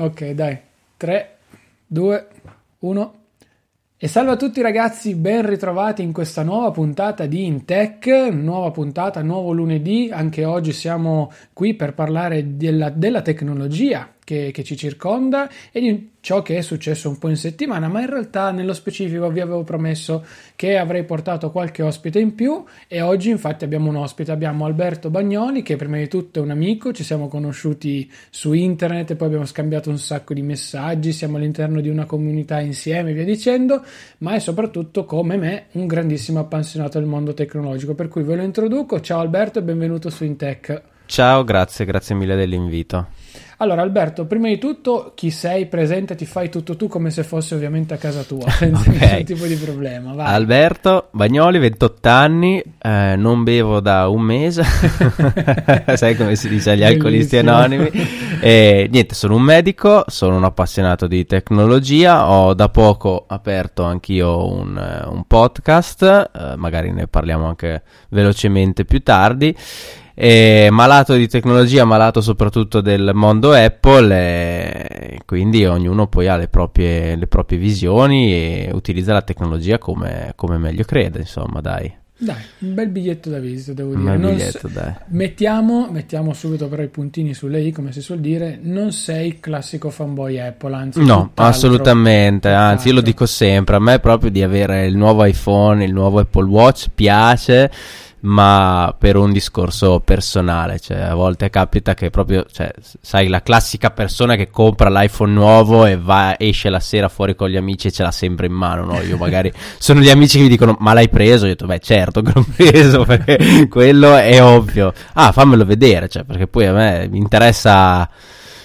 Ok, dai. 3, 2, 1. E salve a tutti ragazzi, ben ritrovati in questa nuova puntata di Intech, nuova puntata, nuovo lunedì, anche oggi siamo qui per parlare della, della tecnologia che, che, ci circonda e di ciò che è successo un po' in settimana, ma in realtà nello specifico vi avevo promesso che avrei portato qualche ospite in più e oggi infatti abbiamo un ospite, abbiamo Alberto Bagnoli che prima di tutto è un amico, ci siamo conosciuti su internet poi abbiamo scambiato un sacco di messaggi, siamo all'interno di una comunità insieme via dicendo, ma è soprattutto come me un grandissimo appassionato del mondo tecnologico, per cui ve lo introduco. Ciao Alberto e benvenuto su Intech. Ciao, grazie, grazie mille dell'invito. Allora, Alberto, prima di tutto, chi sei? Presenta, ti fai tutto tu come se fosse ovviamente a casa tua, senza okay. nessun tipo di problema. Vai. Alberto Bagnoli, 28 anni, eh, non bevo da un mese, sai come si dice agli alcolisti anonimi. E, niente, sono un medico, sono un appassionato di tecnologia, ho da poco aperto anch'io un, un podcast, eh, magari ne parliamo anche velocemente più tardi è malato di tecnologia, malato soprattutto del mondo Apple e quindi ognuno poi ha le proprie, le proprie visioni e utilizza la tecnologia come, come meglio crede, insomma dai. Dai, un bel biglietto da visita, devo dire. Biglietto, s- dai. Mettiamo, mettiamo, subito però i puntini sulle i, come si suol dire. Non sei il classico fanboy Apple, anzi. No, assolutamente. Anzi, io lo dico sempre. A me proprio di avere il nuovo iPhone, il nuovo Apple Watch piace ma per un discorso personale, cioè a volte capita che proprio, cioè, sai, la classica persona che compra l'iPhone nuovo e va, esce la sera fuori con gli amici e ce l'ha sempre in mano, no? Io magari sono gli amici che mi dicono "Ma l'hai preso?" Io ho detto "Beh, certo che l'ho preso, perché quello è ovvio". Ah, fammelo vedere, cioè, perché poi a me mi interessa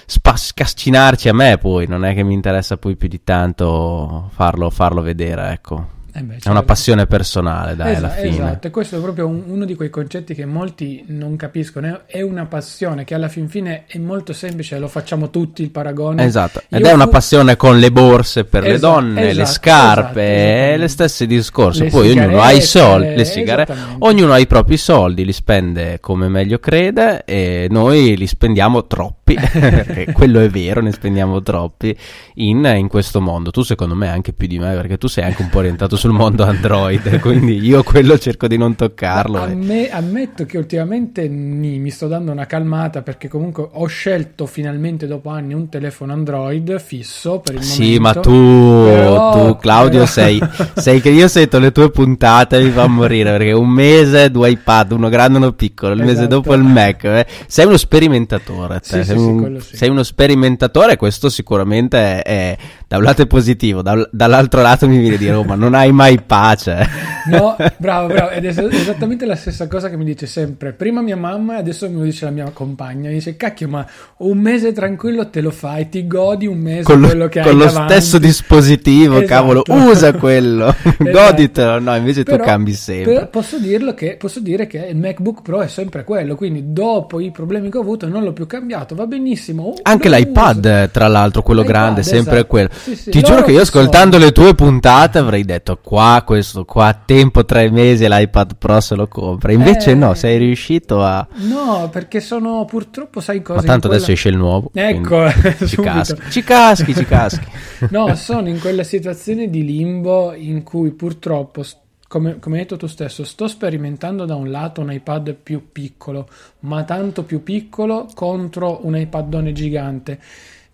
scascinarci a me poi, non è che mi interessa poi più di tanto farlo, farlo vedere, ecco. Eh beh, è una passione personale, dai, esatto, alla fine. Esatto, e questo è proprio un, uno di quei concetti che molti non capiscono. È una passione che alla fin fine è molto semplice, lo facciamo tutti il paragone. Esatto, ed Io è una passione con le borse per esatto, le donne, esatto, le scarpe, esatto, le stesse discorsi. Le Poi ognuno ha i soldi, le sigarette, ognuno ha i propri soldi, li spende come meglio crede e noi li spendiamo troppi, perché quello è vero, ne spendiamo troppi in, in questo mondo. Tu secondo me anche più di me, perché tu sei anche un po' orientato su sul mondo Android, quindi io quello cerco di non toccarlo. A me, ammetto che ultimamente mi, mi, sto dando una calmata perché comunque ho scelto finalmente dopo anni un telefono Android fisso per il sì, momento. Sì, ma tu, però, tu Claudio però... sei, sei che io sento le tue puntate e mi fa morire perché un mese due iPad, uno grande e uno piccolo, il esatto. mese dopo il Mac. Eh. Sei uno sperimentatore, sì, sei, sì, un, sei, uno sperimentatore questo sicuramente è, è, da un lato è positivo, da, dall'altro lato mi viene a dire oh, ma non hai mai pace. No, bravo, bravo. Ed è esattamente la stessa cosa che mi dice sempre. Prima mia mamma e adesso mi dice la mia compagna. Mi dice, cacchio, ma un mese tranquillo te lo fai, ti godi un mese con lo, quello che con hai lo davanti. stesso dispositivo, esatto. cavolo, usa quello, esatto. goditelo. No, invece però, tu cambi sempre. Posso, che, posso dire che il MacBook Pro è sempre quello, quindi dopo i problemi che ho avuto non l'ho più cambiato, va benissimo. Anche l'iPad, uso. tra l'altro, quello L'iPad, grande, sempre esatto. quello. Sì, sì, Ti giuro che io ascoltando le tue puntate avrei detto qua, questo qua, tempo, tre mesi, l'iPad Pro se lo compra. Invece Eh. no, sei riuscito a... No, perché sono purtroppo, sai cosa? Ma tanto in adesso quella- esce il nuovo. Ecco, ci caschi, ci caschi, ci caschi. No, sono in quella situazione di limbo in cui purtroppo, come, come hai detto tu stesso, sto sperimentando da un lato un iPad più piccolo, ma tanto più piccolo contro un iPadone gigante.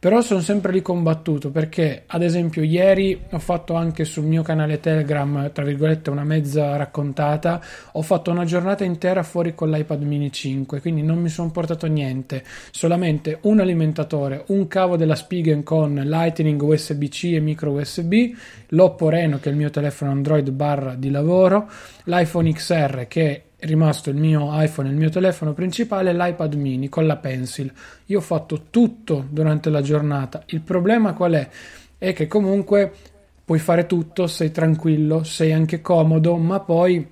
Però sono sempre lì combattuto perché, ad esempio, ieri ho fatto anche sul mio canale Telegram, tra virgolette, una mezza raccontata. Ho fatto una giornata intera fuori con l'iPad mini 5, quindi non mi sono portato niente, solamente un alimentatore, un cavo della Spigen con Lightning, USB-C e micro USB, l'Oppo Reno che è il mio telefono Android barra di lavoro, l'iPhone XR che rimasto il mio iPhone e il mio telefono principale l'iPad mini con la Pencil. Io ho fatto tutto durante la giornata. Il problema qual è? È che comunque puoi fare tutto, sei tranquillo, sei anche comodo, ma poi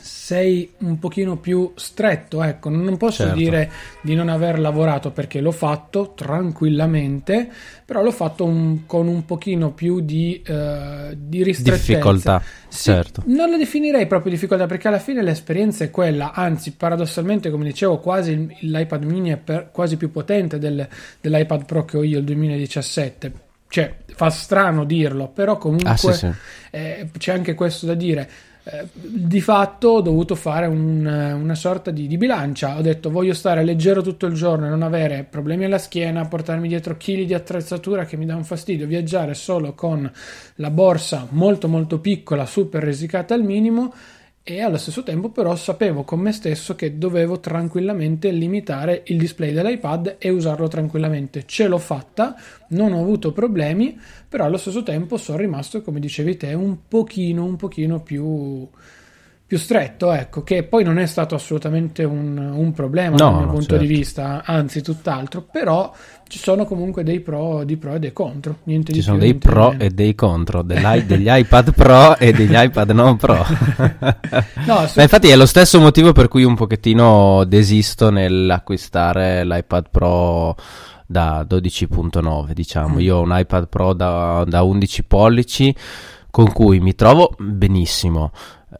sei un pochino più stretto, ecco, non posso Certo. dire di non aver lavorato perché l'ho fatto tranquillamente, però l'ho fatto un- con un pochino più di, eh, di ristrettezza. Difficoltà, Sì, certo. Non la definirei proprio difficoltà perché alla fine l'esperienza è quella, anzi paradossalmente come dicevo quasi l'iPad mini è per- quasi più potente del- dell'iPad Pro che ho io il 2017. Cioè, fa strano dirlo, però comunque Ah, sì, sì. eh, c'è anche questo da dire. Eh, di fatto ho dovuto fare un- una sorta di, di bilancia. Ho detto voglio stare leggero tutto il giorno e non avere problemi alla schiena, portarmi dietro chili di attrezzatura che mi dà un fastidio, viaggiare solo con la borsa molto molto piccola, super risicata al minimo e allo stesso tempo però sapevo con me stesso che dovevo tranquillamente limitare il display dell'iPad e usarlo tranquillamente. Ce l'ho fatta, non ho avuto problemi, però allo stesso tempo sono rimasto, come dicevi te, un pochino, un pochino più, più stretto, ecco, che poi non è stato assolutamente un, un problema No, dal mio no, punto di certo. vista, anzi tutt'altro, però ci sono comunque dei pro, di pro e dei contro, niente Ci di sono più, dei di pro meno. e dei contro, degli iPad Pro e degli iPad non Pro. No, su- Ma infatti è lo stesso motivo per cui un pochettino desisto nell'acquistare l'iPad Pro da 12.9, diciamo. Mm. Io ho un iPad Pro da, da 11 pollici con cui mi trovo benissimo.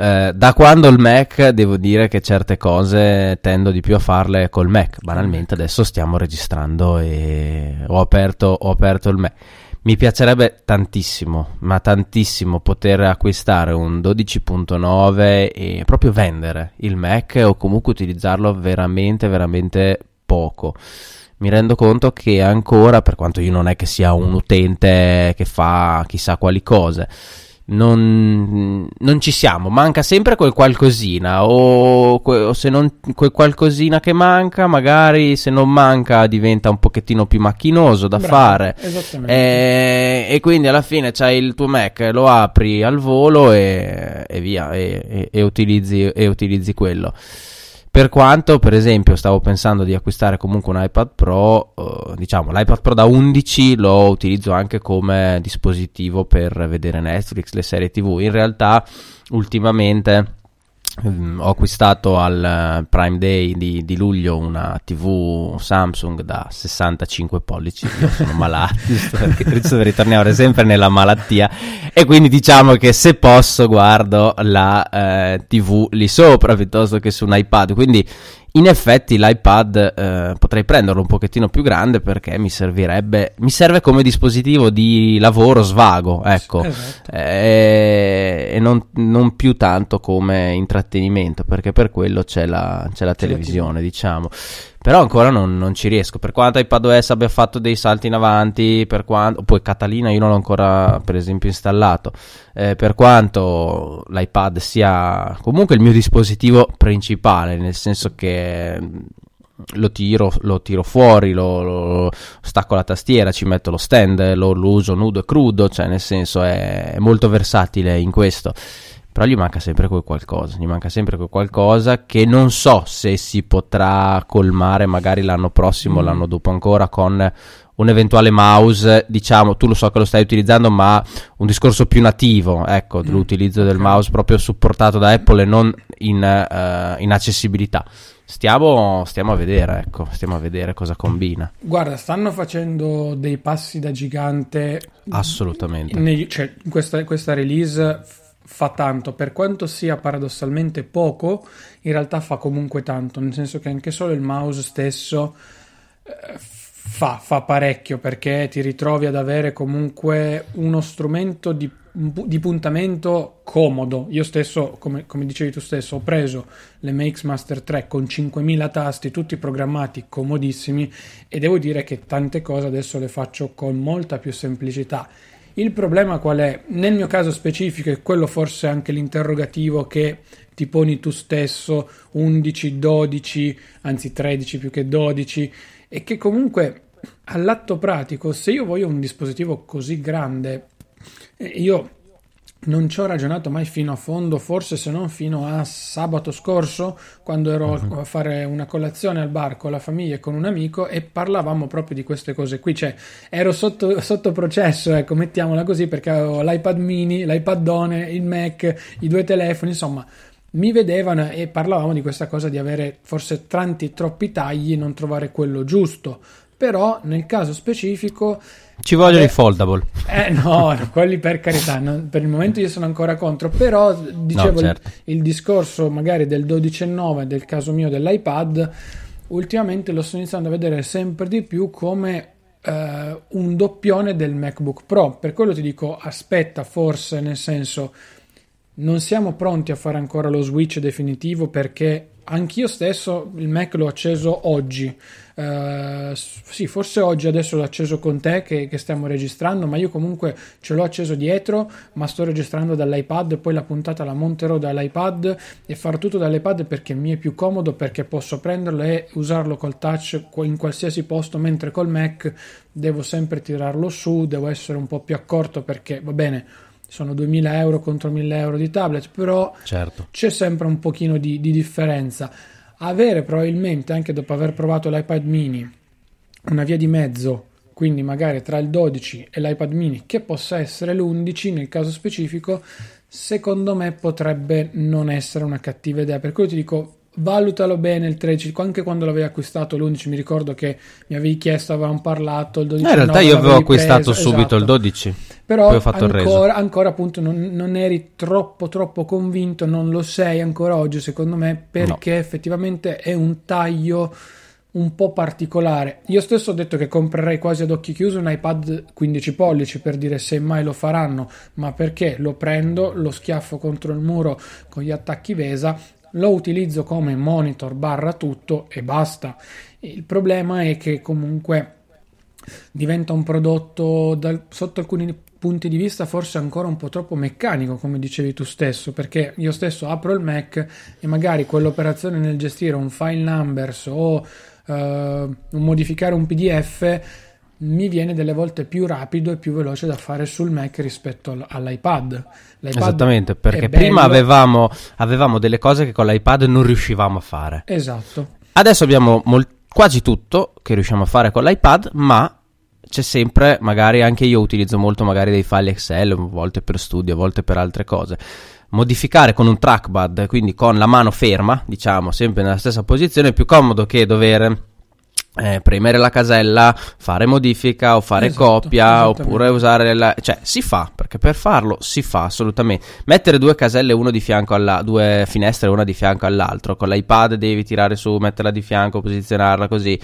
Eh, da quando il Mac devo dire che certe cose tendo di più a farle col Mac. Banalmente adesso stiamo registrando e ho aperto, ho aperto il Mac. Mi piacerebbe tantissimo, ma tantissimo poter acquistare un 12.9 e proprio vendere il Mac o comunque utilizzarlo veramente, veramente poco. Mi rendo conto che ancora, per quanto io non è che sia un utente che fa chissà quali cose, non, non ci siamo, manca sempre quel qualcosina o, que- o se non quel qualcosina che manca, magari se non manca diventa un pochettino più macchinoso da Bravo, fare. Esattamente. E, e quindi alla fine c'hai il tuo Mac, lo apri al volo e, e via, e, e- e utilizzi, e utilizzi quello. Per quanto, per esempio, stavo pensando di acquistare comunque un iPad Pro, eh, diciamo l'iPad Pro da 11 lo utilizzo anche come dispositivo per vedere Netflix, le serie TV. In realtà, ultimamente ho acquistato al eh, Prime Day di, di luglio una TV Samsung da 65 pollici. Io sono malato, perché ritornare sempre nella malattia. E quindi diciamo che se posso guardo la eh, TV lì sopra piuttosto che su un iPad. Quindi in effetti l'iPad eh, potrei prenderlo un pochettino più grande perché mi servirebbe, mi serve come dispositivo di lavoro svago, ecco, Esatto. Eh, e non, non più tanto come intrattenimento perché per quello c'è la, c'è la C'è la televisione, diciamo. Però ancora non, non ci riesco. Per quanto iPadOS abbia fatto dei salti in avanti, per quanto, poi Catalina io non l'ho ancora per esempio installato. Eh, per quanto l'iPad sia comunque il mio dispositivo principale, nel senso che mm, lo tiro, lo tiro fuori, lo, lo- stacco la tastiera, ci metto lo stand, lo, lo uso nudo e crudo, cioè nel senso è molto versatile in questo. Però gli manca sempre quel qualcosa, gli manca sempre quel qualcosa che non so se si potrà colmare magari l'anno prossimo, Mm. l'anno dopo ancora con un eventuale mouse, diciamo, tu lo so che lo stai utilizzando, ma un discorso più nativo, ecco, Mm, dell'utilizzo del ok. mouse proprio supportato da Apple e non in, eh, in accessibilità. Stiamo, stiamo a vedere, ecco, stiamo a vedere cosa combina. Guarda, stanno facendo dei passi da gigante Assolutamente. Negli- cioè, in questa, questa release fa tanto, per quanto sia paradossalmente poco, in realtà fa comunque tanto, nel senso che anche solo il mouse stesso eh, fa, fa parecchio perché ti ritrovi ad avere comunque uno strumento di, di puntamento comodo. Io stesso, come, come, dicevi tu stesso, ho preso le MX Master 3 con 5000 tasti, tutti programmati comodissimi e devo dire che tante cose adesso le faccio con molta più semplicità. Il problema qual è? Nel mio caso specifico, e quello forse anche l'interrogativo che ti poni tu stesso, 11, 12, anzi 13 più che 12, e che comunque all'atto pratico, se io voglio un dispositivo così grande, eh, io non ci ho ragionato mai fino a fondo, forse se non fino a sabato scorso, quando ero uh-huh. a fare una colazione al bar con la famiglia e con un amico e parlavamo proprio di queste cose qui. Cioè, ero sotto, sotto processo, ecco, mettiamola così, perché avevo l'iPad mini, l'iPadone, il Mac, i due telefoni, insomma. Mi vedevano e parlavamo di questa cosa di avere forse tanti troppi tagli, non trovare quello giusto. Però nel caso specifico ci vogliono eh, i foldable. Eh no, quelli per carità, non, per il momento io sono ancora contro, però dicevo no, certo. il, il, discorso magari del 12.9 del caso mio dell'iPad, ultimamente lo sto iniziando a vedere sempre di più come eh, un doppione del MacBook Pro. Per quello ti dico aspetta forse, nel senso non siamo pronti a fare ancora lo switch definitivo perché anch'io stesso il Mac l'ho acceso oggi. Uh, sì, forse oggi adesso l'ho acceso con te che, che, stiamo registrando, ma io comunque ce l'ho acceso dietro, ma sto registrando dall'iPad, poi la puntata la monterò dall'iPad e farò tutto dall'iPad perché mi è più comodo, perché posso prenderlo e usarlo col touch in qualsiasi posto, mentre col Mac devo sempre tirarlo su, devo essere un po' più accorto perché va bene sono 2000 euro contro 1000 euro di tablet, però certo. c'è sempre un pochino di, di, differenza. Avere probabilmente, anche dopo aver provato l'iPad mini, una via di mezzo, quindi magari tra il 12 e l'iPad mini, che possa essere l'11 nel caso specifico, secondo me potrebbe non essere una cattiva idea. Per cui ti dico, valutalo bene il 13 anche quando l'avevi acquistato l'11 mi ricordo che mi avevi chiesto avevamo parlato il 12 no, in realtà io avevo acquistato preso, subito esatto. il 12 però ancora, ancora, appunto non, non, eri troppo troppo convinto non lo sei ancora oggi secondo me perché no. effettivamente è un taglio un po' particolare. Io stesso ho detto che comprerei quasi ad occhi chiusi un iPad 15 pollici per dire se mai lo faranno, ma perché lo prendo, lo schiaffo contro il muro con gli attacchi Vesa lo utilizzo come monitor barra tutto e basta. Il problema è che comunque diventa un prodotto dal, sotto alcuni punti di vista forse ancora un po' troppo meccanico come dicevi tu stesso perché io stesso apro il Mac e magari quell'operazione nel gestire un file numbers o uh, modificare un pdf mi viene delle volte più rapido e più veloce da fare sul Mac rispetto all'iPad. L'iPad Esattamente, perché prima avevamo, avevamo, delle cose che con l'iPad non riuscivamo a fare. Esatto. Adesso abbiamo mol- quasi tutto che riusciamo a fare con l'iPad, ma c'è sempre, magari anche io utilizzo molto magari dei file Excel, a volte per studio, a volte per altre cose. Modificare con un trackpad, quindi con la mano ferma, diciamo, sempre nella stessa posizione, è più comodo che dover eh, premere la casella, fare modifica o fare esatto, copia oppure usare la... cioè si fa perché per farlo si fa assolutamente. Mettere due caselle uno di fianco alla due finestre una di fianco all'altro con l'iPad devi tirare su metterla di fianco posizionarla così.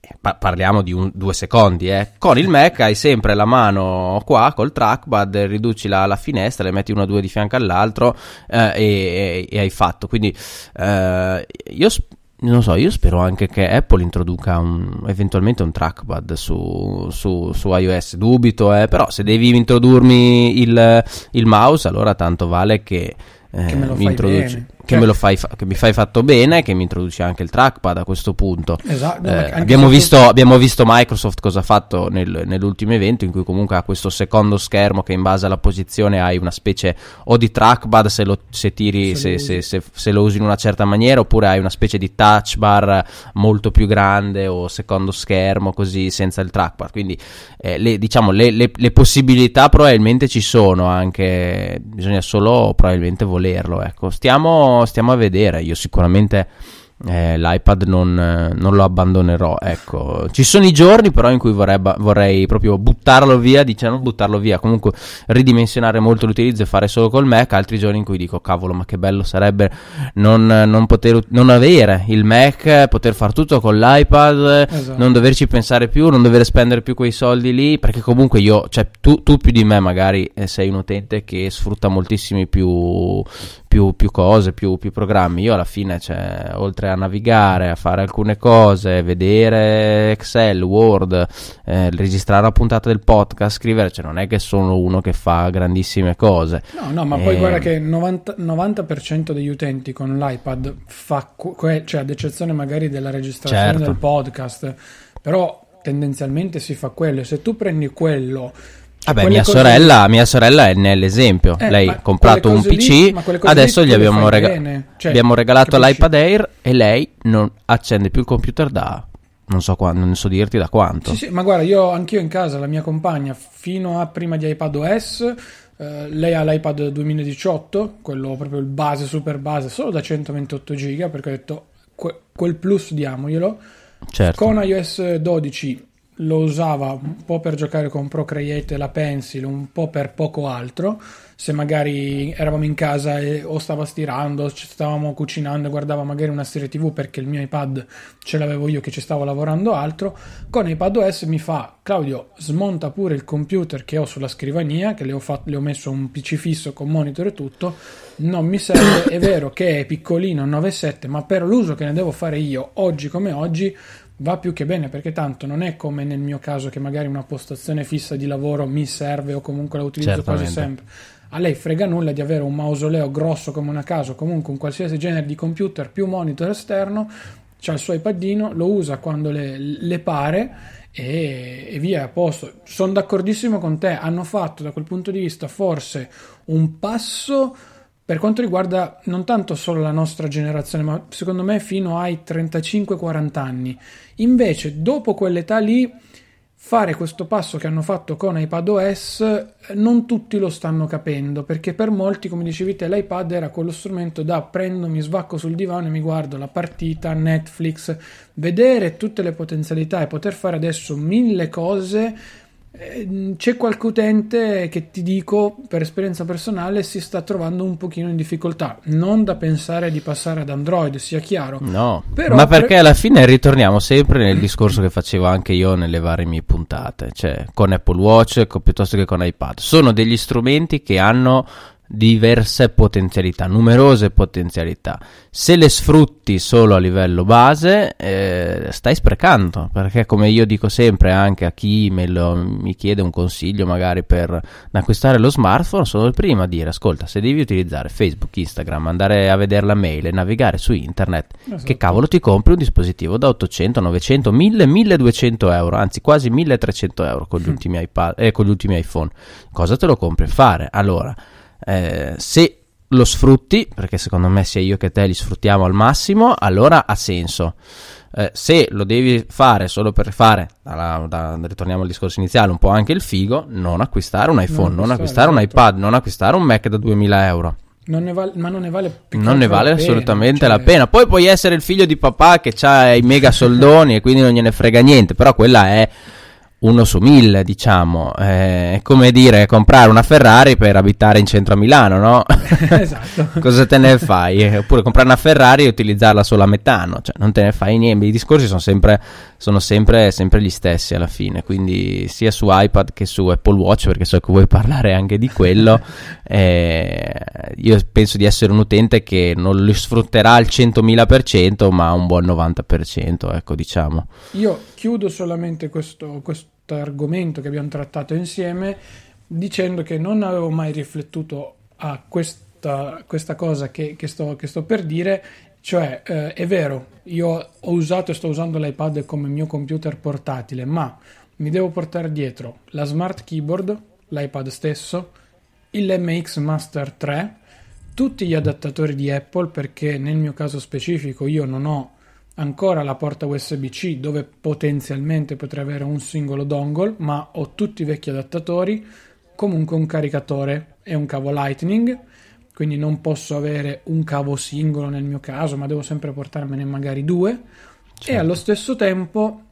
Eh, pa- parliamo di un, due secondi eh. con il Mac hai sempre la mano qua col trackpad riduci la, la finestra le metti uno o due di fianco all'altro eh, e, e, e, hai fatto. Quindi eh, io sp- non so, io spero anche che Apple introduca un, eventualmente un trackpad su, su, su iOS. Dubito, eh, però se devi introdurmi il, il mouse, allora tanto vale che, eh, che me lo mi introduci. Bene che, me lo fai fa- che mi fai fatto bene, che mi introduci anche il trackpad a questo punto. Esatto. Eh, abbiamo, visto, abbiamo, visto, Microsoft cosa ha fatto nel, nell'ultimo evento, in cui comunque ha questo secondo schermo che in base alla posizione hai una specie o di trackpad se lo, se tiri, se, se, se, se, lo usi in una certa maniera, oppure hai una specie di touch bar molto più grande o secondo schermo così senza il trackpad. Quindi eh, le, diciamo, le, le, le possibilità probabilmente ci sono anche, bisogna solo probabilmente volerlo. Ecco. Stiamo stiamo, a vedere. Io sicuramente eh, l'iPad non, non, lo abbandonerò. Ecco, ci sono i giorni però in cui vorrei, vorrei, proprio buttarlo via, diciamo buttarlo via, comunque ridimensionare molto l'utilizzo e fare solo col Mac. Altri giorni in cui dico, cavolo, ma che bello sarebbe non, non poter non avere il Mac, poter fare tutto con l'iPad, esatto. non doverci pensare più, non dover spendere più quei soldi lì, perché comunque io, cioè tu, tu più di me magari eh, sei un utente che sfrutta moltissimi più, più, più cose, più, più, programmi. Io alla fine, cioè, oltre a navigare, a fare alcune cose, vedere Excel, Word, eh, registrare la puntata del podcast, scrivere, cioè, non è che sono uno che fa grandissime cose. No, no, ma e... poi eh, guarda che il 90%, 90% degli utenti con l'iPad fa, que- cioè ad eccezione magari della registrazione certo. del podcast, però tendenzialmente si fa quello. Se tu prendi quello Vabbè, mia sorella, mia sorella, è nell'esempio. Eh, Lei ha comprato un PC, lì, adesso gli abbiamo, rega- cioè, abbiamo regalato capisci? l'iPad Air e lei non accende più il computer da non so, quando, non so dirti da quanto. Sì, sì, ma guarda, io anch'io in casa, la mia compagna, fino a prima di iPad OS, eh, lei ha l'iPad 2018, quello proprio il base, super base, solo da 128 giga, perché ho detto que- quel plus diamoglielo. Certo. Con iOS 12 lo usava un po' per giocare con Procreate e la Pencil, un po' per poco altro. Se magari eravamo in casa e, o stava stirando, ci stavamo cucinando guardava magari una serie TV perché il mio iPad ce l'avevo io che ci stavo lavorando altro, con iPad OS mi fa Claudio smonta pure il computer che ho sulla scrivania, che le ho, fatto, le ho messo un PC fisso con monitor e tutto, non mi serve, è vero che è piccolino 9.7, ma per l'uso che ne devo fare io oggi come oggi va più che bene perché tanto non è come nel mio caso che magari una postazione fissa di lavoro mi serve o comunque la utilizzo Certamente. quasi sempre. A lei frega nulla di avere un mausoleo grosso come una casa o comunque un qualsiasi genere di computer più monitor esterno, c'ha il suo iPadino, lo usa quando le, le pare e, e, via a posto. Sono d'accordissimo con te, hanno fatto da quel punto di vista forse un passo per quanto riguarda non tanto solo la nostra generazione, ma secondo me fino ai 35-40 anni. Invece, dopo quell'età lì, fare questo passo che hanno fatto con iPadOS non tutti lo stanno capendo, perché per molti, come dicevi te, l'iPad era quello strumento da prendo, mi svacco sul divano e mi guardo la partita, Netflix, vedere tutte le potenzialità e poter fare adesso mille cose c'è qualche utente che ti dico per esperienza personale si sta trovando un pochino in difficoltà. Non da pensare di passare ad Android sia chiaro. No. Però ma perché per... alla fine ritorniamo sempre nel discorso che facevo anche io nelle varie mie puntate cioè con Apple Watch piuttosto che con iPad. Sono degli strumenti che hanno diverse potenzialità, numerose potenzialità. Se le sfrutti solo a livello base, eh, stai sprecando, perché come io dico sempre anche a chi me lo, mi chiede un consiglio magari per acquistare lo smartphone, sono il primo a dire, ascolta, se devi utilizzare Facebook, Instagram, andare a vedere la mail e navigare su internet, esatto. che cavolo ti compri un dispositivo da 800, 900, 1000, 1200 euro, anzi quasi 1300 euro con gli, mm. ultimi, iPad, eh, con gli ultimi iPhone. Cosa te lo compri a fare? Allora eh, se lo sfrutti, perché secondo me sia io che te li sfruttiamo al massimo, allora ha senso. Eh, se lo devi fare solo per fare, da, da, ritorniamo al discorso iniziale, un po' anche il figo, non acquistare un iPhone, non, non acquistare un iPad, non acquistare un Mac da 2000 euro. Non ne vale, ma non ne vale più Non ne vale assolutamente cioè... la pena. Poi puoi essere il figlio di papà che ha i mega soldoni e quindi non gliene frega niente, però quella è uno su mille, diciamo. Eh, è come dire comprare una Ferrari per abitare in centro a Milano, no? esatto. Cosa te ne fai? Oppure comprare una Ferrari e utilizzarla solo a metano, cioè non te ne fai niente. I discorsi sono sempre, sono sempre, sempre gli stessi alla fine, quindi sia su iPad che su Apple Watch, perché so che vuoi parlare anche di quello. eh, io penso di essere un utente che non li sfrutterà al 100.000%, ma un buon 90%, ecco, diciamo. Io chiudo solamente questo, questo argomento che abbiamo trattato insieme dicendo che non avevo mai riflettuto a questa, questa cosa che, che, sto, che, sto, per dire, cioè eh, è vero, io ho usato e sto usando l'iPad come mio computer portatile, ma mi devo portare dietro la smart keyboard, l'iPad stesso, il MX Master 3, tutti gli adattatori di Apple perché nel mio caso specifico io non ho ancora la porta USB-C dove potenzialmente potrei avere un singolo dongle, ma ho tutti i vecchi adattatori, comunque un caricatore e un cavo Lightning, quindi non posso avere un cavo singolo nel mio caso, ma devo sempre portarmene magari due. Certo. E allo stesso tempo,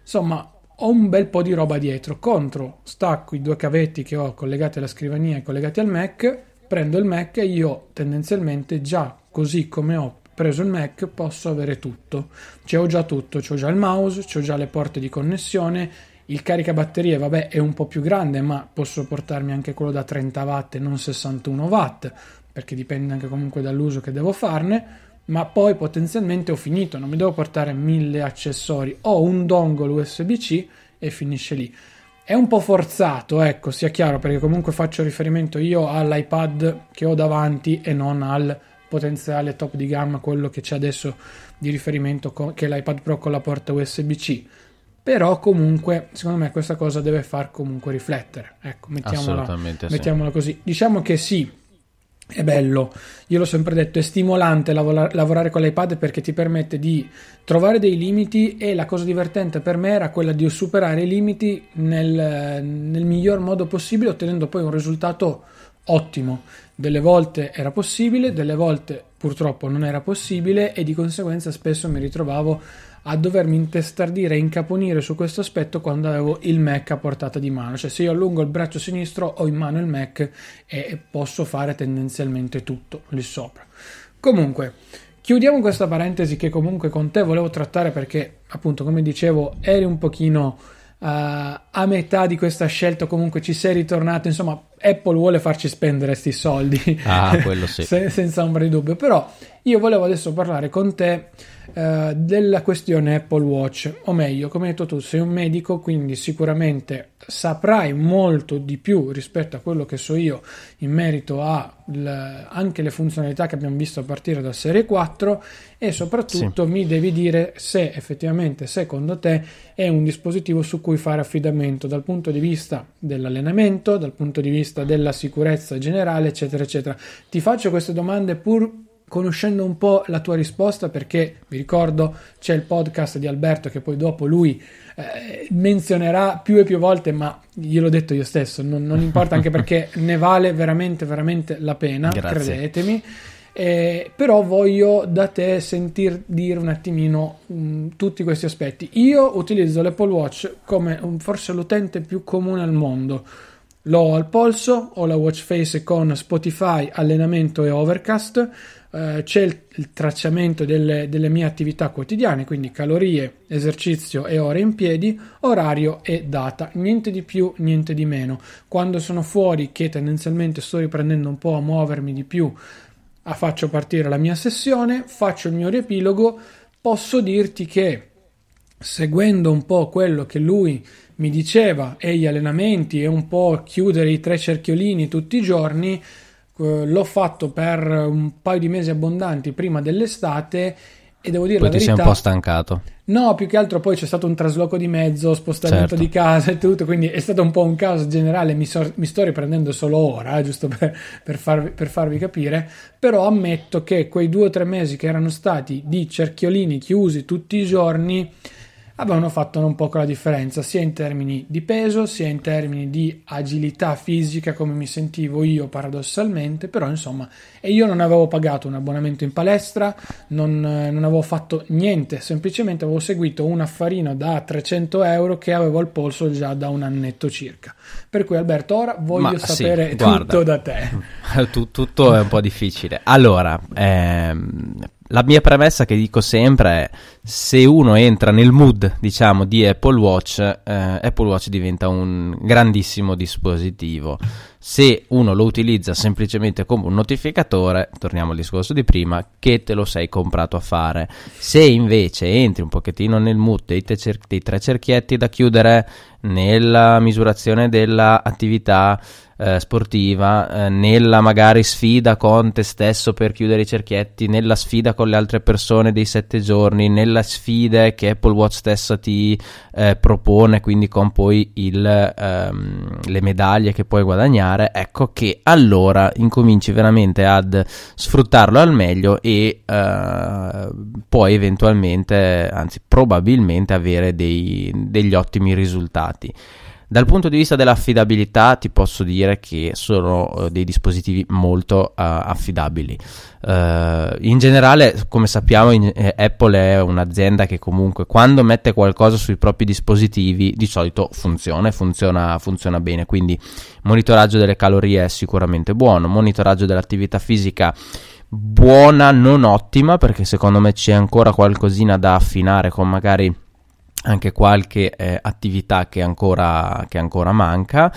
insomma, ho un bel po' di roba dietro. Contro, stacco i due cavetti che ho collegati alla scrivania e collegati al Mac, prendo il Mac e io tendenzialmente già così come ho preso il Mac posso avere tutto. C'ho già tutto, c'ho già il mouse, c'ho già le porte di connessione, il caricabatterie vabbè è un po' più grande ma posso portarmi anche quello da 30 watt e non 61 watt perché dipende anche comunque dall'uso che devo farne ma poi potenzialmente ho finito, non mi devo portare mille accessori, ho un dongle USB-C e finisce lì. È un po' forzato, ecco, sia chiaro, perché comunque faccio riferimento io all'iPad che ho davanti e non al potenziale top di gamma, quello che c'è adesso di riferimento, che è l'iPad Pro con la porta USB-C. Però comunque, secondo me, questa cosa deve far comunque riflettere. Ecco, mettiamola, mettiamola sì. così. Diciamo che sì, è bello, io l'ho sempre detto, è stimolante lavorare, lavorare con l'iPad perché ti permette di trovare dei limiti e la cosa divertente per me era quella di superare i limiti nel, nel miglior modo possibile ottenendo poi un risultato ottimo. Delle volte era possibile, delle volte purtroppo non era possibile e di conseguenza spesso mi ritrovavo a dovermi intestardire e incaponire su questo aspetto quando avevo il Mac a portata di mano. Cioè, se io allungo il braccio sinistro, ho in mano il Mac e posso fare tendenzialmente tutto lì sopra. Comunque, chiudiamo questa parentesi che comunque con te volevo trattare perché, appunto, come dicevo, eri un pochino uh, a metà di questa scelta, comunque ci sei ritornato, insomma, Apple vuole farci spendere questi soldi. Ah, quello sì. senza ombra di dubbio. Però io volevo adesso parlare con te eh, della questione Apple Watch, o meglio, come hai detto tu, sei un medico, quindi sicuramente saprai molto di più rispetto a quello che so io in merito a l- anche le funzionalità che abbiamo visto a partire da serie 4 e soprattutto sì. mi devi dire se effettivamente secondo te è un dispositivo su cui fare affidamento dal punto di vista dell'allenamento, dal punto di vista della sicurezza generale, eccetera, eccetera. Ti faccio queste domande pur conoscendo un po' la tua risposta perché vi ricordo c'è il podcast di Alberto che poi dopo lui eh, menzionerà più e più volte ma gliel'ho detto io stesso non, non importa anche perché ne vale veramente veramente la pena Grazie. credetemi eh, però voglio da te sentir dire un attimino mh, mm, tutti questi aspetti io utilizzo l'Apple Watch come um, forse l'utente più comune al mondo L'ho al polso, ho la watch face con Spotify, allenamento e overcast, eh, c'è il, il tracciamento delle, delle, mie attività quotidiane, quindi calorie, esercizio e ore in piedi, orario e data, niente di più, niente di meno. Quando sono fuori, che tendenzialmente sto riprendendo un po' a muovermi di più, faccio partire la mia sessione, faccio il mio riepilogo, posso dirti che seguendo un po' quello che lui mi diceva e gli allenamenti e un po' chiudere i tre cerchiolini tutti i giorni, eh, l'ho fatto per un paio di mesi abbondanti prima dell'estate e devo dire poi la verità. Poi ti sei un po' stancato. No, più che altro poi c'è stato un trasloco di mezzo, spostamento certo. di casa e tutto, quindi è stato un po' un caos generale, mi, so, mi sto riprendendo solo ora, eh, giusto per, per, farvi, per, farvi, capire, però ammetto che quei due o tre mesi che erano stati di cerchiolini chiusi tutti i giorni avevano fatto un po' la differenza sia in termini di peso sia in termini di agilità fisica come mi sentivo io paradossalmente però insomma e io non avevo pagato un abbonamento in palestra non, non avevo fatto niente semplicemente avevo seguito un affarino da 300 euro che avevo al polso già da un annetto circa. Per cui Alberto ora voglio Ma, sapere sì, tutto guarda, da te. Tutto è un po' difficile. Allora ehm la mia premessa che dico sempre è se uno entra nel mood, diciamo, di Apple Watch, eh, Apple Watch diventa un grandissimo dispositivo. Se uno lo utilizza semplicemente come un notificatore, torniamo al discorso di prima, che te lo sei comprato a fare. Se invece entri un pochettino nel mood dei, cer- dei tre cerchietti da chiudere nella misurazione dell'attività eh, sportiva, eh, nella magari sfida con te stesso per chiudere i cerchietti, nella sfida con le altre persone dei sette giorni, nella sfida che Apple Watch stessa ti eh, propone, quindi con poi il, ehm, le medaglie che puoi guadagnare, ecco che allora incominci veramente ad sfruttarlo al meglio e eh, poi eventualmente, anzi probabilmente avere dei, degli ottimi risultati. Dal punto di vista dell'affidabilità ti posso dire che sono uh, dei dispositivi molto uh, affidabili. Uh, in generale, come sappiamo, in, eh, Apple è un'azienda che comunque quando mette qualcosa sui propri dispositivi di solito funziona e funziona, funziona bene. Quindi monitoraggio delle calorie è sicuramente buono, monitoraggio dell'attività fisica buona, non ottima, perché secondo me c'è ancora qualcosina da affinare con magari anche qualche eh, attività che ancora, che ancora manca.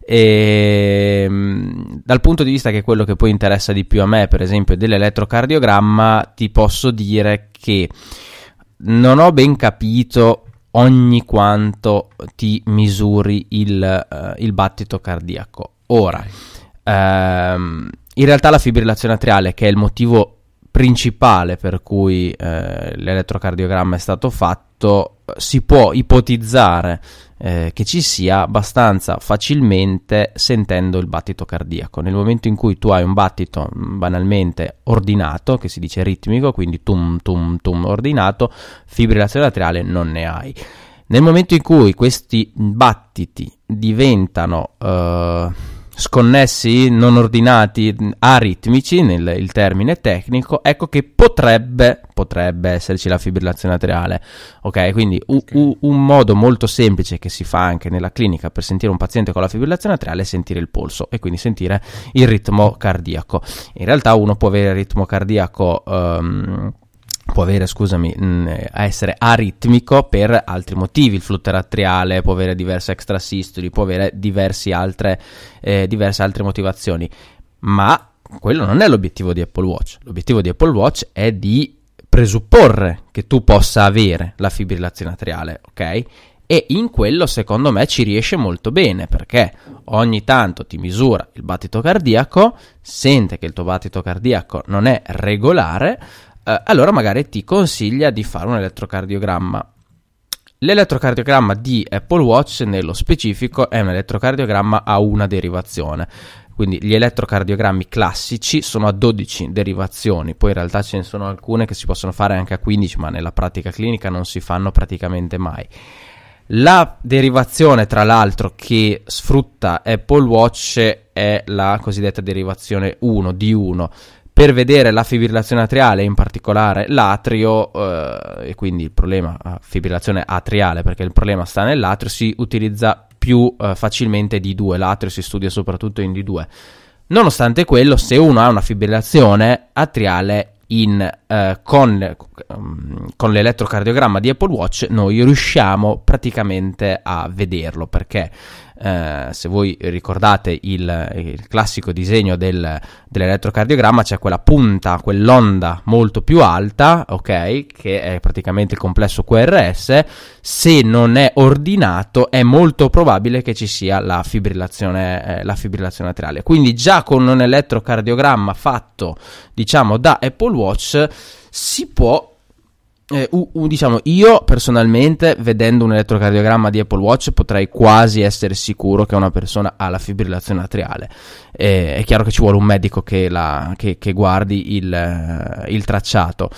E, ehm, dal punto di vista che è quello che poi interessa di più a me, per esempio, dell'elettrocardiogramma, ti posso dire che non ho ben capito ogni quanto ti misuri il, uh, il battito cardiaco. Ora, ehm, in realtà la fibrillazione atriale, che è il motivo principale per cui eh, l'elettrocardiogramma è stato fatto, si può ipotizzare eh, che ci sia abbastanza facilmente sentendo il battito cardiaco. Nel momento in cui tu hai un battito mm, banalmente ordinato, che si dice ritmico, quindi tum tum tum ordinato, fibrillazione atriale non ne hai. Nel momento in cui questi battiti diventano eh, sconnessi, non ordinati, aritmici, nel il termine tecnico, ecco che potrebbe, potrebbe esserci la fibrillazione atriale. Ok, quindi okay. U, un modo molto semplice che si fa anche nella clinica per sentire un paziente con la fibrillazione atriale è sentire il polso e quindi sentire il ritmo cardiaco. In realtà uno può avere il ritmo cardiaco... Um, può avere, scusami, mh, mm, essere aritmico per altri motivi, il flutter atriale può avere diverse extrasistoli, può avere altre, eh, diverse altre motivazioni, ma quello non è l'obiettivo di Apple Watch. L'obiettivo di Apple Watch è di presupporre che tu possa avere la fibrillazione atriale, ok? E in quello secondo me ci riesce molto bene perché ogni tanto ti misura il battito cardiaco, sente che il tuo battito cardiaco non è regolare, eh, allora magari ti consiglia di fare un elettrocardiogramma. L'elettrocardiogramma di Apple Watch nello specifico è un elettrocardiogramma a una derivazione. Quindi gli elettrocardiogrammi classici sono a 12 derivazioni, poi in realtà ce ne sono alcune che si possono fare anche a 15, ma nella pratica clinica non si fanno praticamente mai. La derivazione, tra l'altro, che sfrutta Apple Watch è la cosiddetta derivazione 1 di 1 per vedere la fibrillazione atriale, in particolare l'atrio, eh, e quindi il problema, eh, fibrillazione atriale, perché il problema sta nell'atrio, si utilizza più eh, facilmente D2, l'atrio si studia soprattutto in D2. Nonostante quello, se uno ha una fibrillazione atriale in, eh, con, con, l'elettrocardiogramma di Apple Watch, noi riusciamo praticamente a vederlo perché eh, se voi ricordate il, il classico disegno del, dell'elettrocardiogramma, c'è quella punta, quell'onda molto più alta, ok, che è praticamente il complesso QRS. Se non è ordinato, è molto probabile che ci sia la fibrillazione, eh, la fibrillazione atriale. Quindi, già con un elettrocardiogramma fatto, diciamo, da Apple Watch, si può eh, uh, uh, diciamo, io personalmente, vedendo un elettrocardiogramma di Apple Watch, potrei quasi essere sicuro che una persona ha la fibrillazione atriale. Eh, è chiaro che ci vuole un medico che, la, che, che guardi il, uh, il tracciato,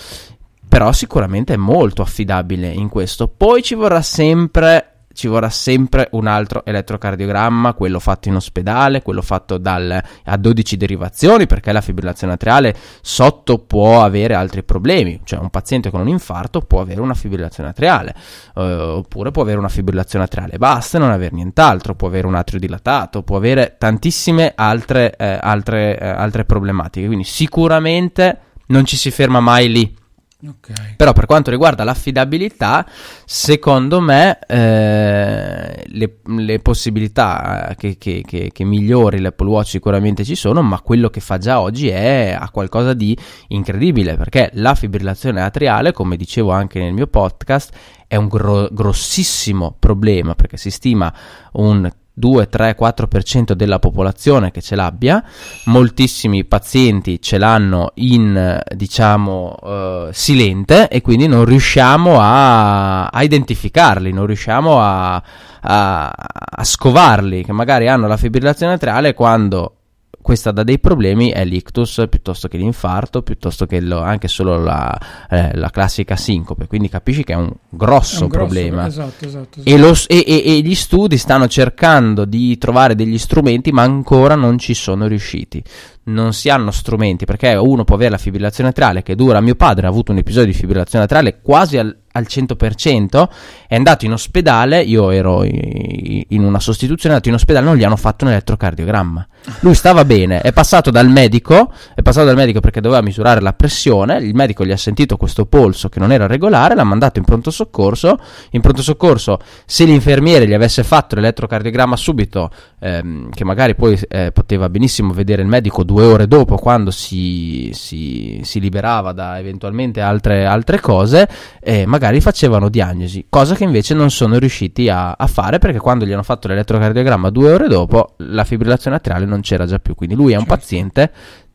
però sicuramente è molto affidabile in questo. Poi ci vorrà sempre ci vorrà sempre un altro elettrocardiogramma, quello fatto in ospedale, quello fatto dal, a 12 derivazioni, perché la fibrillazione atriale sotto può avere altri problemi, cioè un paziente con un infarto può avere una fibrillazione atriale, eh, oppure può avere una fibrillazione atriale basta e non avere nient'altro, può avere un atrio dilatato, può avere tantissime altre, eh, altre, eh, altre problematiche, quindi sicuramente non ci si ferma mai lì Okay. Però per quanto riguarda l'affidabilità, secondo me eh, le, le, possibilità che, che, che, che, migliori l'Apple Watch sicuramente ci sono, ma quello che fa già oggi è a qualcosa di incredibile, perché la fibrillazione atriale, come dicevo anche nel mio podcast, è un gro- grossissimo problema, perché si stima un 2, 3, 4% della popolazione che ce l'abbia, moltissimi pazienti ce l'hanno in diciamo uh, silente e quindi non riusciamo a, a identificarli, non riusciamo a, a, a, scovarli, che magari hanno la fibrillazione atriale quando questa dà dei problemi è l'ictus piuttosto che l'infarto, piuttosto che lo, anche solo la, eh, la, classica sincope. Quindi capisci che è un grosso, è un grosso problema. Esatto, esatto, esatto. E, lo, e, e, e, gli studi stanno cercando di trovare degli strumenti, ma ancora non ci sono riusciti non si hanno strumenti perché uno può avere la fibrillazione atriale che dura. Mio padre ha avuto un episodio di fibrillazione atriale quasi al, al 100%, è andato in ospedale, io ero in una sostituzione, è andato in ospedale, non gli hanno fatto un elettrocardiogramma. Lui stava bene, è passato dal medico, è passato dal medico perché doveva misurare la pressione, il medico gli ha sentito questo polso che non era regolare, l'ha mandato in pronto soccorso, in pronto soccorso se l'infermiere gli avesse fatto l'elettrocardiogramma subito, ehm, che magari poi eh, poteva benissimo vedere il medico due ore dopo quando si, si, si liberava da eventualmente altre, altre cose, eh, magari facevano diagnosi, cosa che invece non sono riusciti a, a, fare perché quando gli hanno fatto l'elettrocardiogramma due ore dopo la fibrillazione atriale non c'era già più. Quindi lui è un certo. paziente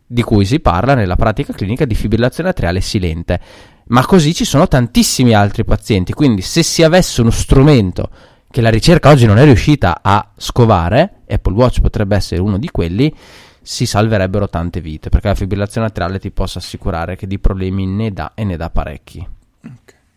di cui si parla nella pratica clinica di fibrillazione atriale silente. Ma così ci sono tantissimi altri pazienti, quindi se si avesse uno strumento che la ricerca oggi non è riuscita a scovare, Apple Watch potrebbe essere uno di quelli, si salverebbero tante vite, perché la fibrillazione atriale ti posso assicurare che di problemi ne dà e ne dà parecchi.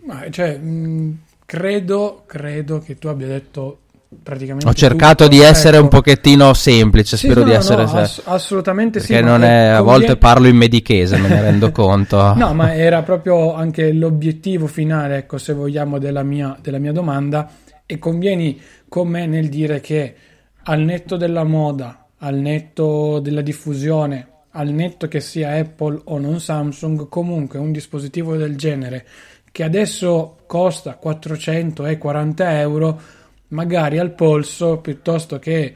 Ma, cioè, mh, credo, credo che tu abbia detto praticamente. Ho cercato tutto. di essere ecco. un pochettino semplice, sì, spero no, di essere. No, ass- assolutamente perché sì. Perché non è, a volte parlo in medichese, me ne rendo conto. No, ma era proprio anche l'obiettivo finale, ecco, se vogliamo, della mia, della mia domanda. E convieni con me nel dire che al netto della moda, al netto della diffusione, al netto che sia Apple o non Samsung, comunque un dispositivo del genere che adesso costa 440 euro, magari al polso, piuttosto che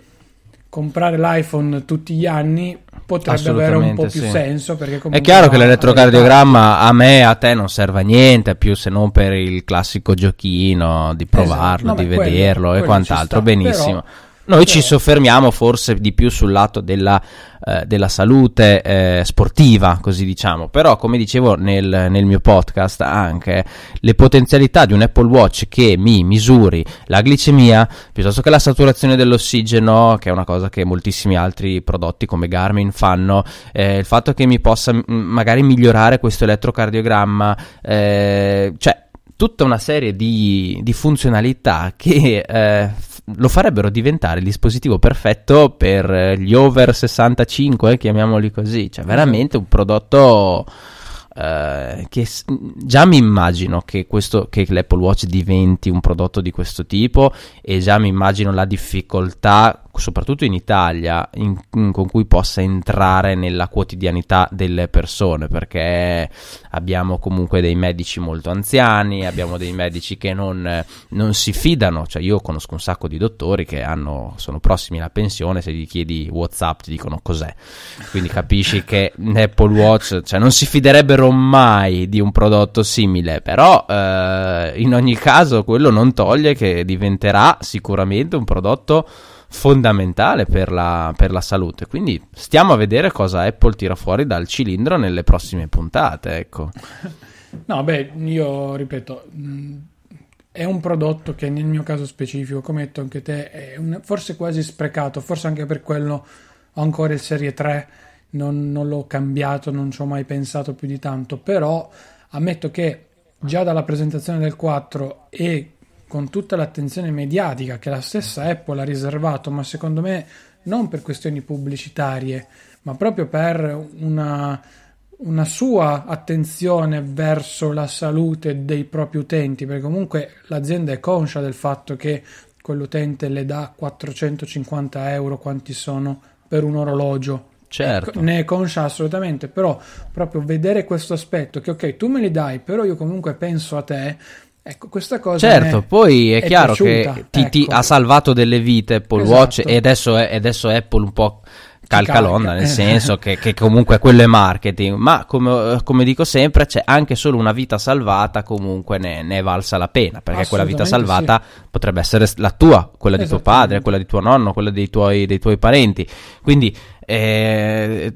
comprare l'iPhone tutti gli anni, potrebbe avere un po' più sì. senso. è chiaro che l'elettrocardiogramma a me, a te non serve a niente, più se non per il classico giochino di esatto. provarlo, esatto. no, di vederlo quello e quant'altro. Benissimo. Però noi ci soffermiamo forse di più sul lato della, eh, della salute eh, sportiva, così diciamo, però come dicevo nel, nel, mio podcast anche le potenzialità di un Apple Watch che mi misuri la glicemia piuttosto che la saturazione dell'ossigeno, che è una cosa che moltissimi altri prodotti come Garmin fanno, eh, il fatto che mi possa m- magari migliorare questo elettrocardiogramma, eh, cioè tutta una serie di, di funzionalità che eh, lo farebbero diventare il dispositivo perfetto per eh, gli over 65, chiamiamoli così, cioè veramente un prodotto Uh, che già mi immagino che, questo, che l'Apple Watch diventi un prodotto di questo tipo e già mi immagino la difficoltà soprattutto in Italia, in, in, con cui possa entrare nella quotidianità delle persone, perché abbiamo comunque dei medici molto anziani, abbiamo dei medici che non, non si fidano, cioè io conosco un sacco di dottori che hanno, sono prossimi alla pensione, se gli chiedi Whatsapp ti dicono cos'è, quindi capisci che Apple Watch, cioè non si fiderebbero mai di un prodotto simile, però eh, in ogni caso quello non toglie che diventerà sicuramente un prodotto fondamentale per la, per la, salute. Quindi stiamo a vedere cosa Apple tira fuori dal cilindro nelle prossime puntate. Ecco. No, beh, io ripeto, mm, è un prodotto che nel mio caso specifico, come hai detto anche te, è un, forse quasi sprecato, forse anche per quello ho ancora il Serie 3, non, non l'ho cambiato, non ci ho mai pensato più di tanto, però ammetto che già dalla presentazione del 4 e con tutta l'attenzione mediatica che la stessa Apple ha riservato, ma secondo me non per questioni pubblicitarie, ma proprio per una, una sua attenzione verso la salute dei propri utenti, perché comunque l'azienda è conscia del fatto che quell'utente le dà 450 euro quanti sono per un orologio. Certo. Ne è conscia assolutamente, però proprio vedere questo aspetto che ok, tu me li dai, però io comunque penso a te, Ecco, questa cosa. Certo, poi è, è chiaro piaciuta. che ti, ecco. ti, ha salvato delle vite Apple esatto. Watch e adesso, è, adesso Apple un po' calcalonda, nel senso che, che, comunque quello è marketing, ma come, come, dico sempre c'è anche solo una vita salvata, comunque ne, ne è valsa la pena, perché quella vita salvata sì. potrebbe essere la tua, quella di tuo padre, quella di tuo nonno, quella dei tuoi, dei tuoi parenti. Quindi eh,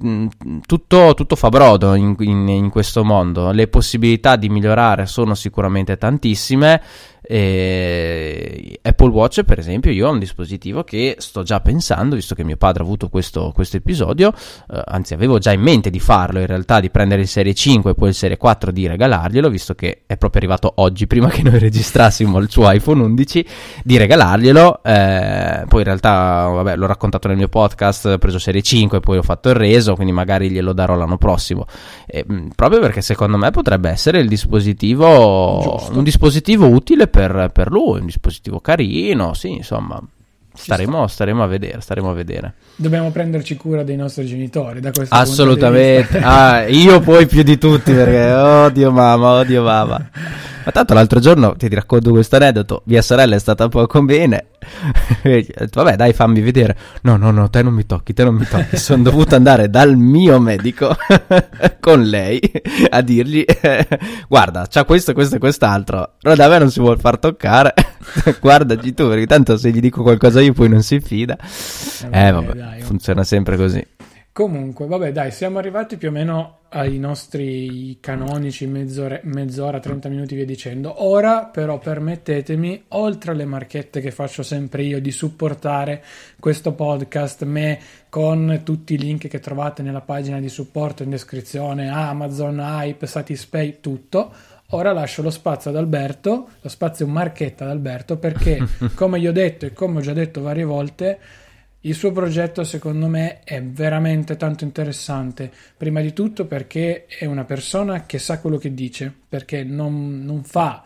tutto, tutto, fa brodo in, in, in questo mondo, le possibilità di migliorare sono sicuramente tantissime. E Apple Watch, per esempio, io ho un dispositivo che sto già pensando, visto che mio padre ha avuto questo, questo episodio, eh, anzi avevo già in mente di farlo, in realtà di prendere il Serie 5 e poi il Serie 4 di regalarglielo, visto che è proprio arrivato oggi, prima che noi registrassimo il suo iPhone 11, di regalarglielo. Eh, poi in realtà, vabbè, l'ho raccontato nel mio podcast, ho preso Serie 5 e poi ho fatto il reso, quindi magari glielo darò l'anno prossimo. Eh, proprio perché secondo me potrebbe essere il dispositivo, Giusto. un dispositivo utile per, per lui, un dispositivo carino, sì, insomma. Staremo, staremo, a vedere, staremo a vedere. Dobbiamo prenderci cura dei nostri genitori da questo Assolutamente. ah, io poi più di tutti perché odio mamma, odio mamma. Ma tanto l'altro giorno ti racconto questo aneddoto. Mia sorella è stata poco bene. Vabbè, dai, fammi vedere. No, no, no, te non mi tocchi, te non mi tocchi. Sono dovuto andare dal mio medico con lei a dirgli: Guarda, c'ha questo, questo e quest'altro. Però da me non si vuole far toccare. Guardaci tu, perché tanto se gli dico qualcosa io poi non si fida. Eh, vabbè, dai, funziona sempre così. Comunque, vabbè, dai, siamo arrivati più o meno ai nostri canonici mezz'ora, mezz'ora 30 minuti via dicendo. Ora, però, permettetemi, oltre alle marchette che faccio sempre io, di supportare questo podcast, me con tutti i link che trovate nella pagina di supporto in descrizione, Amazon, Hype, Satispay, tutto. Ora lascio lo spazio ad Alberto, lo spazio marchetta ad Alberto, perché, come gli ho detto e come ho già detto varie volte, il suo progetto secondo me è veramente tanto interessante, prima di tutto perché è una persona che sa quello che dice, perché non, non fa,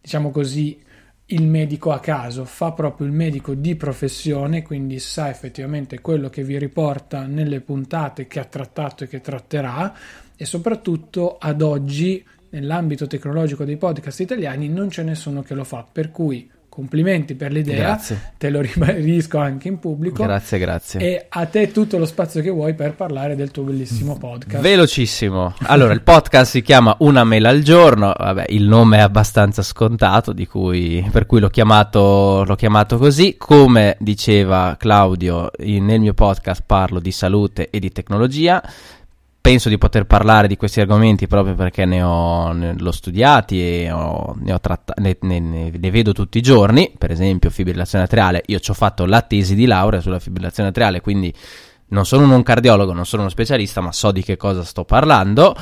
diciamo così, il medico a caso, fa proprio il medico di professione, quindi sa effettivamente quello che vi riporta nelle puntate che ha trattato e che tratterà e soprattutto ad oggi nell'ambito tecnologico dei podcast italiani non c'è nessuno che lo fa, per cui complimenti per l'idea, grazie. te lo ribadisco anche in pubblico. Grazie, grazie. E a te tutto lo spazio che vuoi per parlare del tuo bellissimo podcast. Velocissimo. Allora, il podcast si chiama Una mela al giorno, vabbè, il nome è abbastanza scontato, cui, per cui l'ho chiamato, l'ho chiamato così. Come diceva Claudio, nel mio podcast parlo di salute e di tecnologia penso di poter parlare di questi argomenti proprio perché ne ho, ne, l'ho studiati e ho, ne, ho tratta- ne, ne, vedo tutti i giorni, per esempio fibrillazione atriale, io ci ho fatto la tesi di laurea sulla fibrillazione atriale, quindi non sono un cardiologo, non sono uno specialista, ma so di che cosa sto parlando.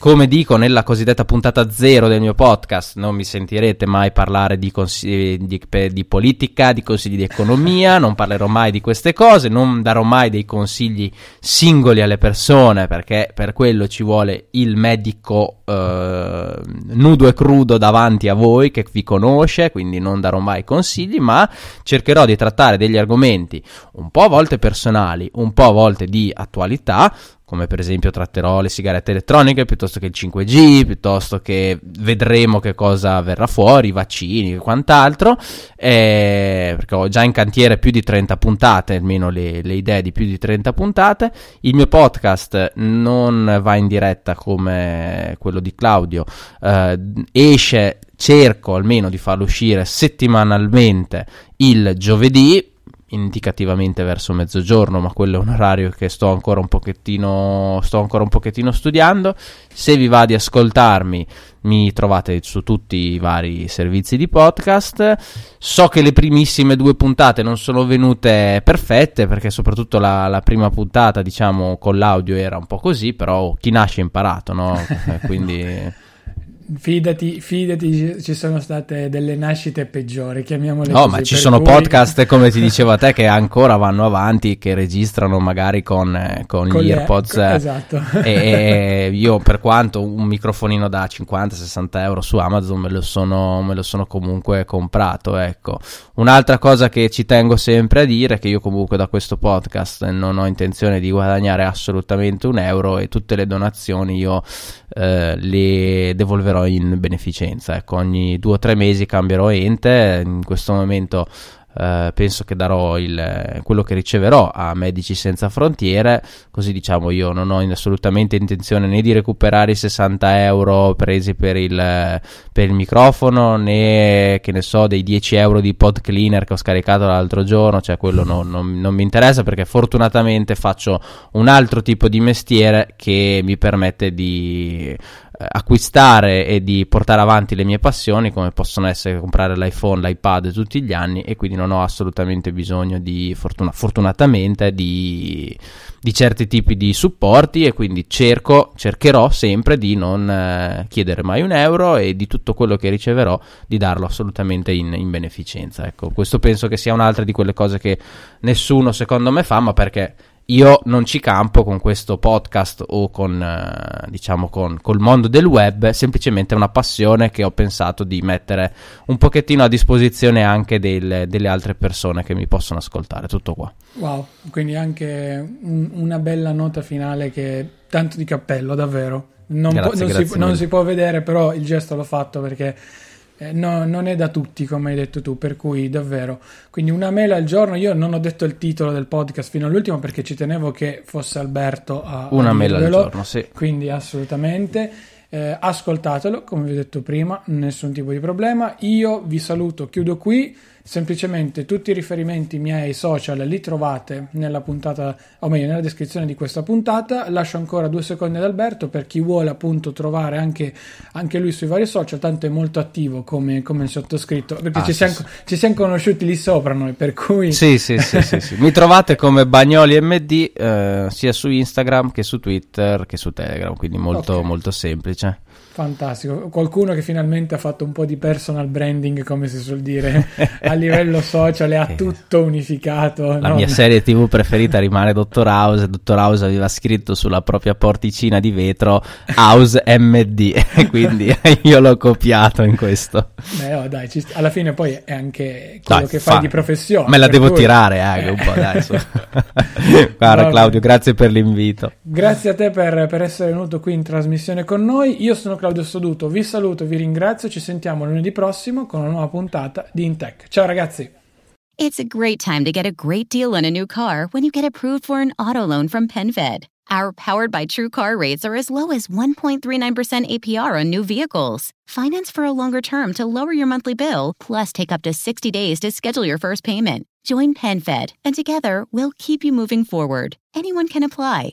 Come dico nella cosiddetta puntata zero del mio podcast, non mi sentirete mai parlare di, consigli, di, di, politica, di consigli di economia, non parlerò mai di queste cose, non darò mai dei consigli singoli alle persone perché per quello ci vuole il medico eh, nudo e crudo davanti a voi che vi conosce, quindi non darò mai consigli, ma cercherò di trattare degli argomenti un po' a volte personali, un po' a volte di attualità, come per esempio tratterò le sigarette elettroniche piuttosto che il 5G, piuttosto che vedremo che cosa verrà fuori, i vaccini e quant'altro, eh, perché ho già in cantiere più di 30 puntate, almeno le, le, idee di più di 30 puntate. Il mio podcast non va in diretta come quello di Claudio, eh, esce cerco almeno di farlo uscire settimanalmente il giovedì indicativamente verso mezzogiorno, ma quello è un orario che sto ancora un pochettino, sto ancora un pochettino studiando. Se vi va di ascoltarmi, mi trovate su tutti i vari servizi di podcast. So che le primissime due puntate non sono venute perfette, perché soprattutto la, la prima puntata, diciamo, con l'audio era un po' così, però chi nasce imparato, no? Quindi Fidati, fidati, ci sono state delle nascite peggiori, chiamiamole no, così. No, ma ci sono cui... podcast, come ti dicevo a te, che ancora vanno avanti, che registrano magari con, eh, con, con gli AirPods. Le... Esatto. E io, per quanto un microfonino da 50-60 euro su Amazon me lo, sono, me lo sono comunque comprato, ecco. Un'altra cosa che ci tengo sempre a dire è che io comunque da questo podcast non ho intenzione di guadagnare assolutamente un euro e tutte le donazioni io eh, le devolverò in beneficenza. Ecco, ogni due o tre mesi cambierò ente. In questo momento eh, penso che darò il, quello che riceverò a Medici Senza Frontiere, così diciamo io non ho assolutamente intenzione né di recuperare i 60 euro presi per il, per il microfono né che ne so dei 10 euro di pod cleaner che ho scaricato l'altro giorno, cioè quello non, non, non mi interessa perché fortunatamente faccio un altro tipo di mestiere che mi permette di acquistare e di portare avanti le mie passioni come possono essere comprare l'iPhone, l'iPad tutti gli anni e quindi non ho assolutamente bisogno di fortuna- fortunatamente di, di, certi tipi di supporti e quindi cerco, cercherò sempre di non eh, chiedere mai un euro e di tutto quello che riceverò di darlo assolutamente in, in beneficenza. Ecco questo penso che sia un'altra di quelle cose che nessuno secondo me fa ma perché io non ci campo con questo podcast o con, eh, diciamo, con col mondo del web, è semplicemente una passione che ho pensato di mettere un pochettino a disposizione anche del, delle altre persone che mi possono ascoltare. Tutto qua. Wow, quindi anche un, una bella nota finale che tanto di cappello, davvero. Non, grazie, po- non, si, non si può vedere, però il gesto l'ho fatto perché eh, no, non è da tutti, come hai detto tu, per cui davvero. Quindi una mela al giorno, io non ho detto il titolo del podcast fino all'ultimo perché ci tenevo che fosse Alberto a... Una a mela al giorno, sì. Quindi assolutamente. Eh, ascoltatelo, come vi ho detto prima, nessun tipo di problema. Io vi saluto, chiudo qui. Semplicemente tutti i riferimenti miei ai social li trovate nella puntata, o meglio, nella descrizione di questa puntata. Lascio ancora due secondi ad Alberto per chi vuole appunto trovare anche, anche lui sui vari social, tanto è molto attivo come, come il sottoscritto, perché ah, ci, sì, siamo, sì. ci, siamo, conosciuti lì sopra noi, per cui... Sì, sì, sì, sì, sì. Mi trovate come Bagnoli MD eh, sia su Instagram che su Twitter che su Telegram, quindi molto, Ok. molto semplice. Fantastico, qualcuno che finalmente ha fatto un po' di personal branding, come si suol dire, a livello social e ha tutto unificato. La no? mia serie TV preferita rimane Dottor House. Dottor House aveva scritto sulla propria porticina di vetro House MD, quindi io l'ho copiato in questo. Beh, oh, dai, sta- alla fine poi è anche quello Dai, che fai fa- di professione. Me la devo cui- tirare anche un po', dai. su. Guarda Vabbè. Claudio, grazie per l'invito. Grazie a te per, per essere venuto qui in trasmissione con noi. Io sono Claudio Soduto, vi saluto, vi ringrazio. Ci sentiamo lunedì prossimo con una nuova puntata di Intech. Ciao ragazzi! It's a great time to get a great deal on a new car when you get approved for an auto loan from PenFed. Our powered by True car rates are as low as 1.39% APR on new vehicles. Finance for a longer term to lower your monthly bill, plus take up to 60 days to schedule your first payment. Join PenFed, and together we'll keep you moving forward. Anyone can apply.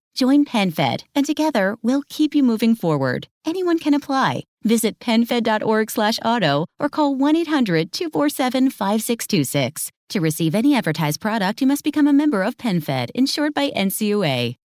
Join PenFed, and together we'll keep you moving forward. Anyone can apply. Visit penfed.org/auto or call 1-800-247-5626. To receive any advertised product, you must become a member of PenFed, insured by NCUA.